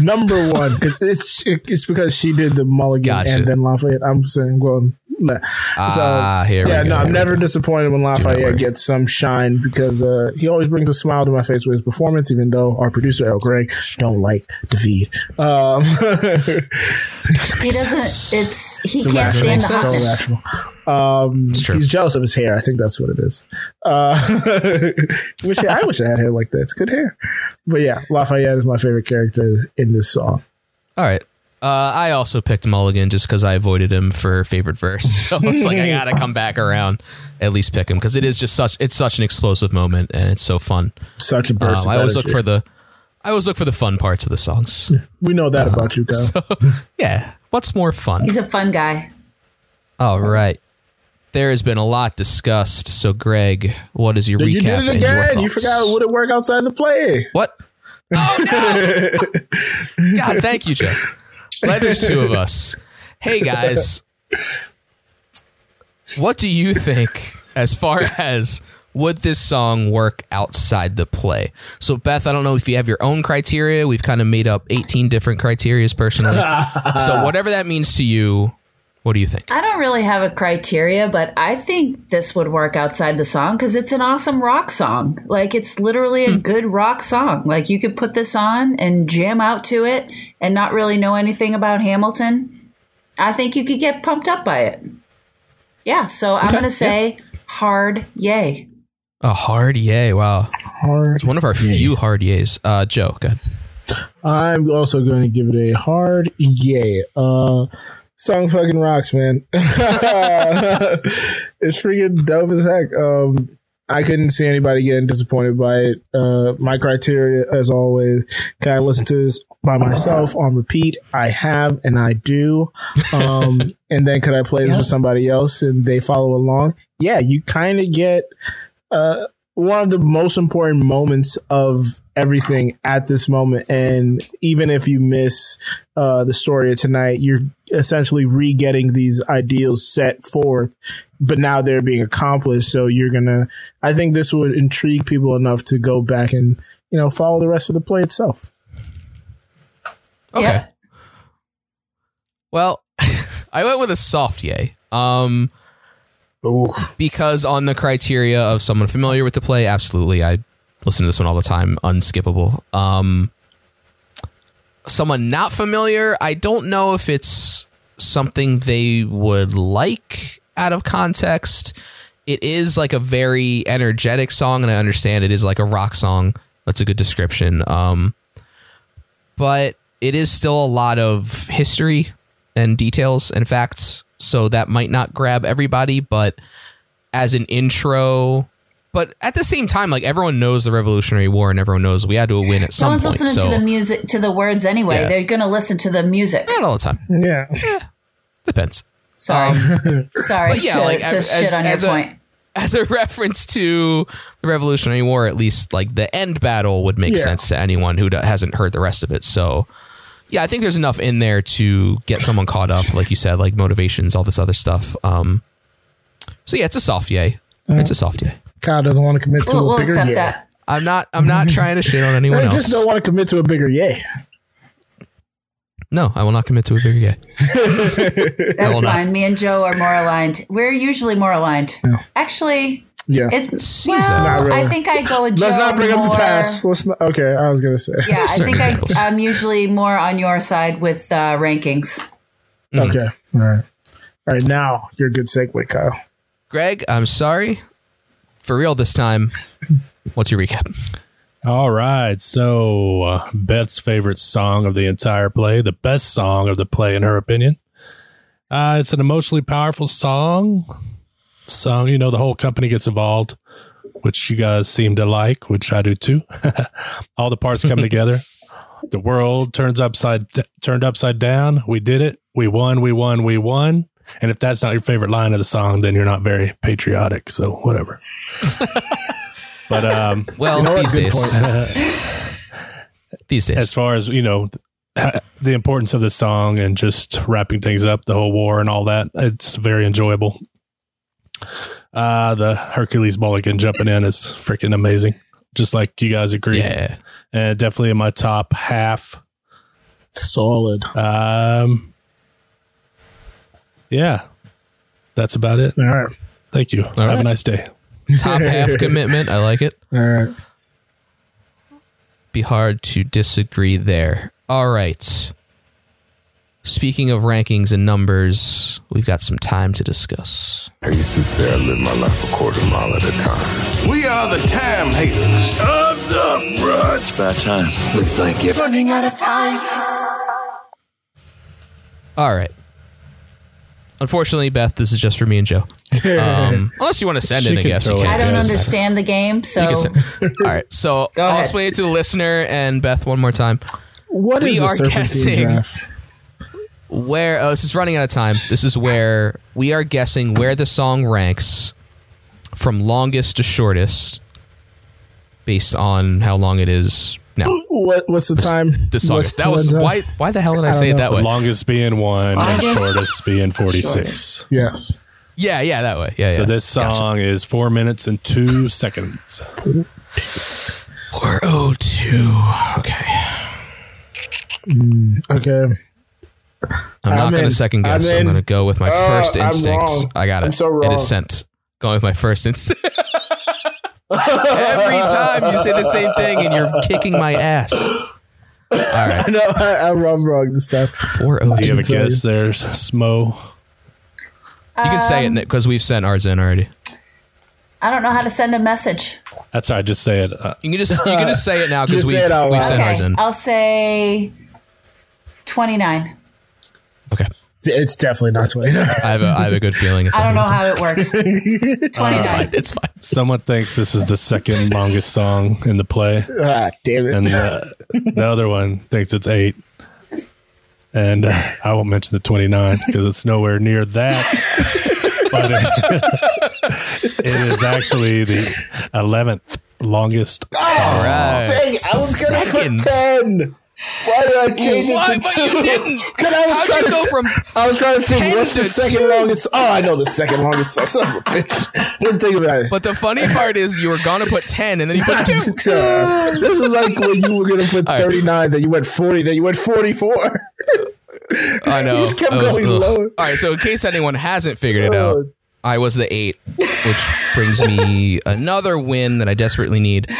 number one. It's, it's it's because she did the Mulligan Gotcha. and then Lafayette. I'm saying, well, nah. Ah, here we yeah, go, no, here I'm never go. disappointed when. Lafayette gets some shine because uh, he always brings a smile to my face with his performance. Even though our producer El Greg don't like Daveed. Um, He doesn't. It's he It's can't stand the It's so hotness. Um, he's jealous of his hair. I think that's what it is. Uh, wish I, I wish I had hair like that. It's good hair. But yeah, Lafayette is my favorite character in this song. All right. Uh, I also picked Mulligan just because I avoided him for favorite verse. So it's like I gotta come back around, at least pick him because it is just such it's such an explosive moment and it's so fun. Such a Um, burst. of I always look for the I always look for the fun parts of the songs. We know that about you, Kyle. So yeah, what's more fun? He's a fun guy. All right. There has been a lot discussed. So, Greg, what is your you recap? did it again. You thoughts? forgot would it work outside the play? What? Oh no! God, thank you, Joe. Glad there's two of us. Hey guys, what do you think as far as would this song work outside the play? So, Beth, I don't know if you have your own criteria. We've kind of made up 18 different criterias personally. so, whatever that means to you, what do you think? I don't really have a criteria, but I think this would work outside the song because it's an awesome rock song. Like it's literally a good rock song. Like you could put this on and jam out to it and not really know anything about Hamilton. I think you could get pumped up by it. Yeah, so I'm going to say hard yay. A hard yay. Wow. Hard. It's one of our few hard yays. Uh, Joe, go ahead. I'm also going to give it a hard yay. Uh, song fucking rocks, man. it's freaking dope as heck. Um, I couldn't see anybody getting disappointed by it. Uh, my criteria, as always, can I listen to this by myself on repeat? I have, and I do. Um, and then could I play this with somebody else and they follow along? Yeah, you kind of get uh, one of the most important moments of everything at this moment. And even if you miss uh, the story of tonight, you're essentially re getting these ideals set forth, but now they're being accomplished. So you're going to, I think this would intrigue people enough to go back and, you know, follow the rest of the play itself. Okay. Yeah. Well, I went with a soft yay. Um, because on the criteria of someone familiar with the play, absolutely, I listen to this one all the time, unskippable. Um, someone not familiar, I don't know if it's something they would like out of context. It is like a very energetic song, and I understand it is like a rock song. That's a good description. Um, but it is still a lot of history and details and facts, so that might not grab everybody. But as an intro, but at the same time, like everyone knows the Revolutionary War and everyone knows we had to win at No some one's point. listening so to the music, to the words anyway. Yeah. They're going to listen to the music. not all the time. Yeah. Depends. Sorry. Um, Sorry But yeah, to, like, to as- shit as- on your as a- point. As a reference to the Revolutionary War, at least like the end battle would make Yeah. sense to anyone who do- hasn't heard the rest of it. So, yeah, I think there's enough in there to get someone caught up, like you said, like motivations, all this other stuff. Um, so yeah, it's a soft yay. It's a soft yay. Kyle doesn't want to commit to We'll, a we'll bigger accept yay. that. I'm not. I'm not trying to shit on anyone I else. just don't want to commit to a bigger yay. No, I will not commit to a bigger yay. That's will not. fine. Me and Joe are more aligned. We're usually more aligned. Actually, Yeah. it's Seems well, that way. Not really. I think I go with Joe. Let's not bring up the past. Let's not. Okay, I was gonna say. Yeah, I think I, examples. I'm usually more on your side with uh, rankings. Okay. All right. All right. Now you're a good segue, Kyle. Greg, I'm sorry. For real this time. What's your recap? All right. So, uh, Beth's favorite song of the entire play, the best song of the play, in her opinion. Uh, it's an emotionally powerful song. Song, you know, the whole company gets involved, which you guys seem to like, which I do too. All the parts come together. The world turns upside turned upside down. We did it. We won. We won. We won. And if that's not your favorite line of the song, then you're not very patriotic. So whatever. but um, Well, You know these days, these days, as far as you know the importance of the song and just wrapping things up the whole war and all that it's very enjoyable uh the hercules mulligan jumping in is freaking amazing just like you guys agree yeah. and definitely in my top half Solid. um yeah that's about it All right. thank you have a nice day Top half commitment. I like it. All right. Be hard to disagree there. All right. Speaking of rankings and numbers, we've got some time to discuss. I used to say I live my life a quarter mile at a time. We are the time haters of the bruh. It's about time. Looks like you're running out of time. All right. Unfortunately, Beth, this is just for me and Joe. Um, unless you want to send She in, I guess it. I don't Yes. understand the game, so send- All right. So I'll explain it to the listener and Beth one more time. What We is a are serpentine guessing- draft? Where oh, this is running out of time. This is where we are guessing where the song ranks from longest to shortest, based on how long it is now. What what's the time? The song. What's That was the- why. Why the hell did I, I say it that know. way? longest being one and shortest being 46 Yes. Yeah, yeah, that way. Yeah, so yeah. this Gotcha. song is four minutes and two seconds Four oh two. Okay. Mm, okay. I'm not I'm going to second I'm guess. I'm, going to go with my Uh, first I'm wrong. I got it. I'm so It wrong. is sent. Going with my first instinct. Every time you say the same thing and you're kicking my ass. All right. No, I, I'm wrong. Wrong this time. Four oh Do you have a guess there, Smo? You can say it Um, because we've sent ours in already. I don't know how to send a message. That's all right. Just say it. Uh, You can just you can just say it now because we've we've loud. sent ours in. I'll say twenty-nine. Okay. It's definitely not twenty. I have a I have a good feeling. It's I don't know how it works. It's fine. Twenty-nine. It's fine. someone thinks this is the second longest song in the play, ah, damn it. and the, the other one thinks it's eight. And uh, I won't mention the 29 because it's nowhere near that. but it, it is actually the 11th longest song. All right. Dang, I was gonna put ten. Why did I change Why? it to But two? you didn't. 'Cause I was How'd trying you to- go from I was trying to 10 think what's the second two? longest. Oh, I know the second longest song. Didn't think about it. But the funny part is you were gonna put ten and then you put two. This is like when you were gonna put All right. 39, then you went 40, then you went 44. I know. You just kept was- going ugh. lower. All right, so in case anyone hasn't figured it out, Oh. I was the eight, which brings me another win that I desperately need.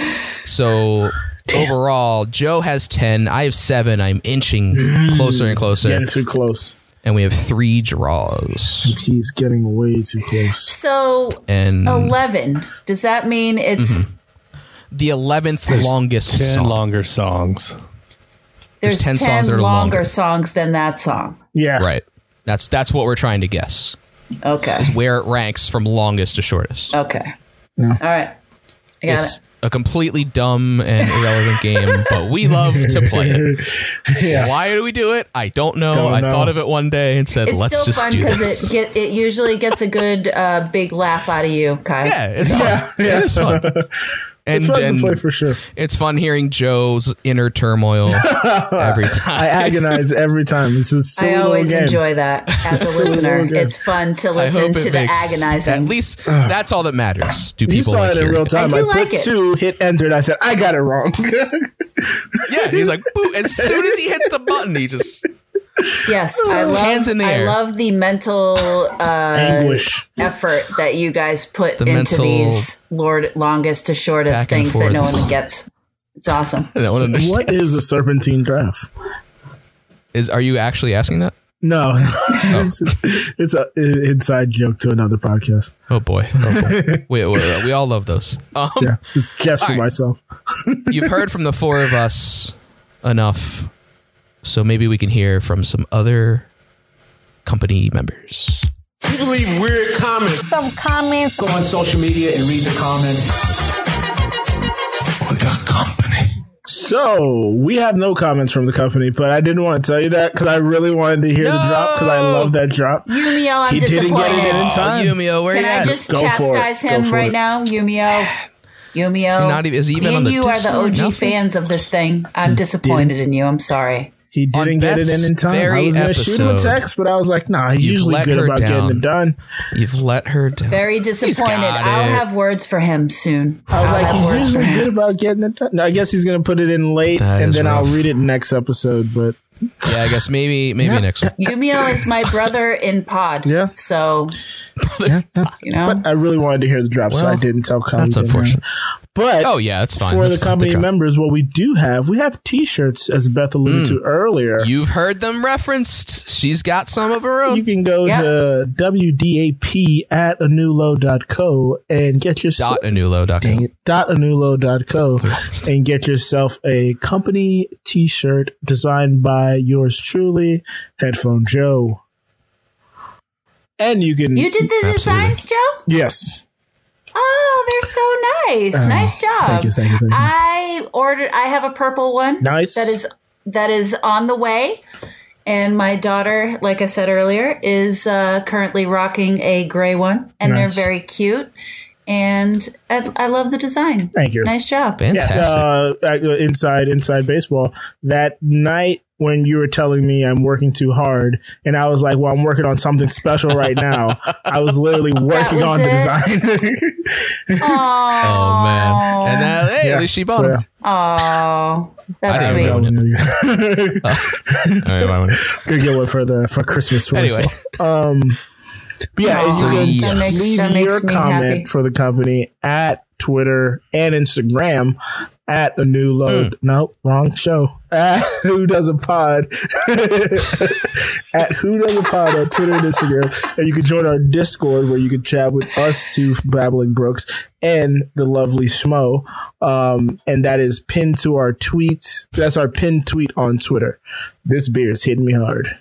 So overall, Joe has ten. I have seven. I'm inching mm. closer and closer, Getting too close. and we have three draws. He's getting way too close. So And eleven. Does that mean it's mm-hmm. the eleventh longest 10 song. longer songs. there's, there's 10 ten, songs that are longer, longer. songs than that song? Yeah. Right. That's that's what we're trying to guess. Okay. Is where it ranks from longest to shortest. Okay. All right. I got it's it. A completely dumb and irrelevant game, but we love to play it. Why do we do it? I don't know. Don't I know. thought of it one day and said, It's "Let's still just fun do because this." it get it usually gets a good uh, big laugh out of you, Kyle. yeah, it's fun. Yeah, yeah. It is fun. And, It's fun and to play for sure. it's fun hearing Joe's inner turmoil every time. I agonize every time. This is so I always game. enjoy that as a listener. little. It's fun to I listen hope to it the makes agonizing. At least that's all that matters. Do You people saw like it in real it? time. I I, do put like it. two, hit enter, and I said, I got it wrong. Yeah, he's like, Boo. as soon as he hits the button, he just Yes, I love. Hands in the I air. love the mental uh, Anguish. effort that you guys put The into mental these lord longest to shortest back and things that no forths. one gets. It's awesome. no one understands. What is a serpentine graph? Is are you actually asking that? No, it's, it's a an inside joke to another podcast. Oh boy. Oh boy. we, we, we all love those. Um, Yeah, it's just for all right. myself. You've heard from the four of us enough, so maybe we can hear from some other company members. You believe weird comments. Some comments. Go on social media and read the comments. So we have no comments from the company, but I didn't want to tell you that because I really wanted to hear the drop because I love that drop. Yumio, I'm he disappointed. didn't get it in time. Oh, Yumio, where Can you I at? just Go for it. chastise Go him for right it. now, Yumio? Yumio, Is he not even- is he even me on and the you are the Discord? OG Nothing? fans of this thing. I'm disappointed in you. I'm sorry. He didn't get it in in time. I was going to shoot him a text, but I was like, nah, he's usually good her about getting it done. You've let her down. Very disappointed. I'll it. have words for him soon. I was I'll like, he's usually good about getting it done. I guess he's going to put it in late, That and is then I'll read it next episode. But Yeah, I guess maybe maybe next one. Yumio is my brother in pod. Yeah. So, yeah, you know, but I really wanted to hear the drop, so I didn't tell Colin. That's unfortunate. But Oh yeah, it's fine. for That's the fine. company Good members, what we do have, we have T-shirts, as Beth alluded mm. to earlier. You've heard them referenced. She's got some of her own. You can go Yep. to WDAP at anulo.co and get yourself Dot anulo.com. dot anulo.co and get yourself a company t-shirt designed by yours truly, Headphone Joe. And you can you did the Absolutely. designs, Joe? Yes. Oh, they're so nice. Oh, nice job. thank you, thank you, thank you. I ordered I have a purple one. Nice. That is that is on the way. And my daughter, like I said earlier, is uh, currently rocking a gray one, and Nice. they're very cute. And I, I love the design. Thank you. Nice job. Fantastic. Yeah, uh, uh, inside inside baseball. That night when you were telling me I'm working too hard, and I was like, "Well, I'm working on something special right now." I was literally working was on the it? design. oh man. And uh, hey, Yeah, at least she bought so, them. Oh, that's I sweet. don't know. yeah. All right, well, Gonna get one for the for Christmas for Anyway. myself. Um, but yeah, Aw. you can leave makes your comment happy. for the company at Twitter and Instagram at a new load. nope, wrong show. At who does a pod at who does a pod on Twitter and Instagram, and you can join our Discord where you can chat with us two babbling brooks and the lovely Schmo. Um, and that is pinned to our tweets. That's our pinned tweet on Twitter. This beer is hitting me hard.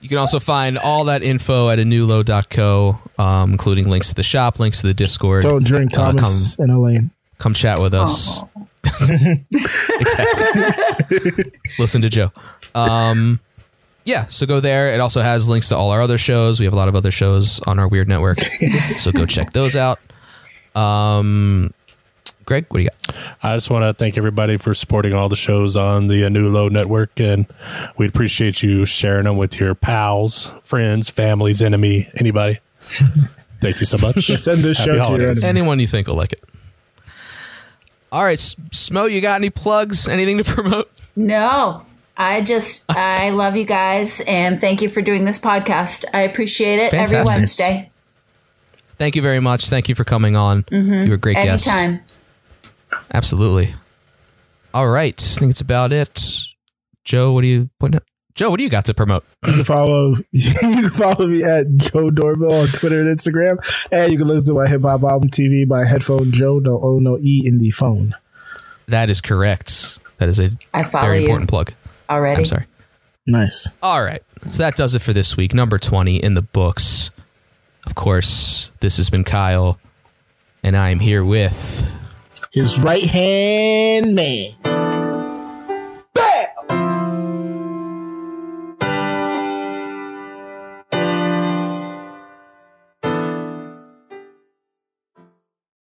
You can also find all that info at anulo.co, um, including links to the shop, links to the Discord. Don't drink Uh, Thomas and Elaine. come chat with us. exactly. Listen to Joe. Um, yeah, so go there. It also has links to all our other shows. We have a lot of other shows on our weird network, so go check those out. Um, Greg, what do you got? I just want to thank everybody for supporting all the shows on the Anulo network, and we'd appreciate you sharing them with your pals, friends, families, enemy, anybody. Thank you so much. Send this Happy show to your holidays. enemy. Anyone you think will like it. All right, Smo, you got any plugs? Anything to promote? No, I just I love you guys and thank you for doing this podcast. I appreciate it every Wednesday. Thank you very much. Thank you for coming on. You were a great guest. Mm-hmm. Anytime. Absolutely. All right. I think it's about it. Joe, what do you put Joe, what do you got to promote? You can follow you can follow me at Joe Dorville on Twitter and Instagram, and you can listen to my hip hop album TV by Headphone Joe. No O no E in the phone. That is correct. That is a I follow very you. important plug. Already. I'm sorry. Nice. All right. So that does it for this week. Number 20 in the books. Of course, this has been Kyle, and I am here with His right hand man.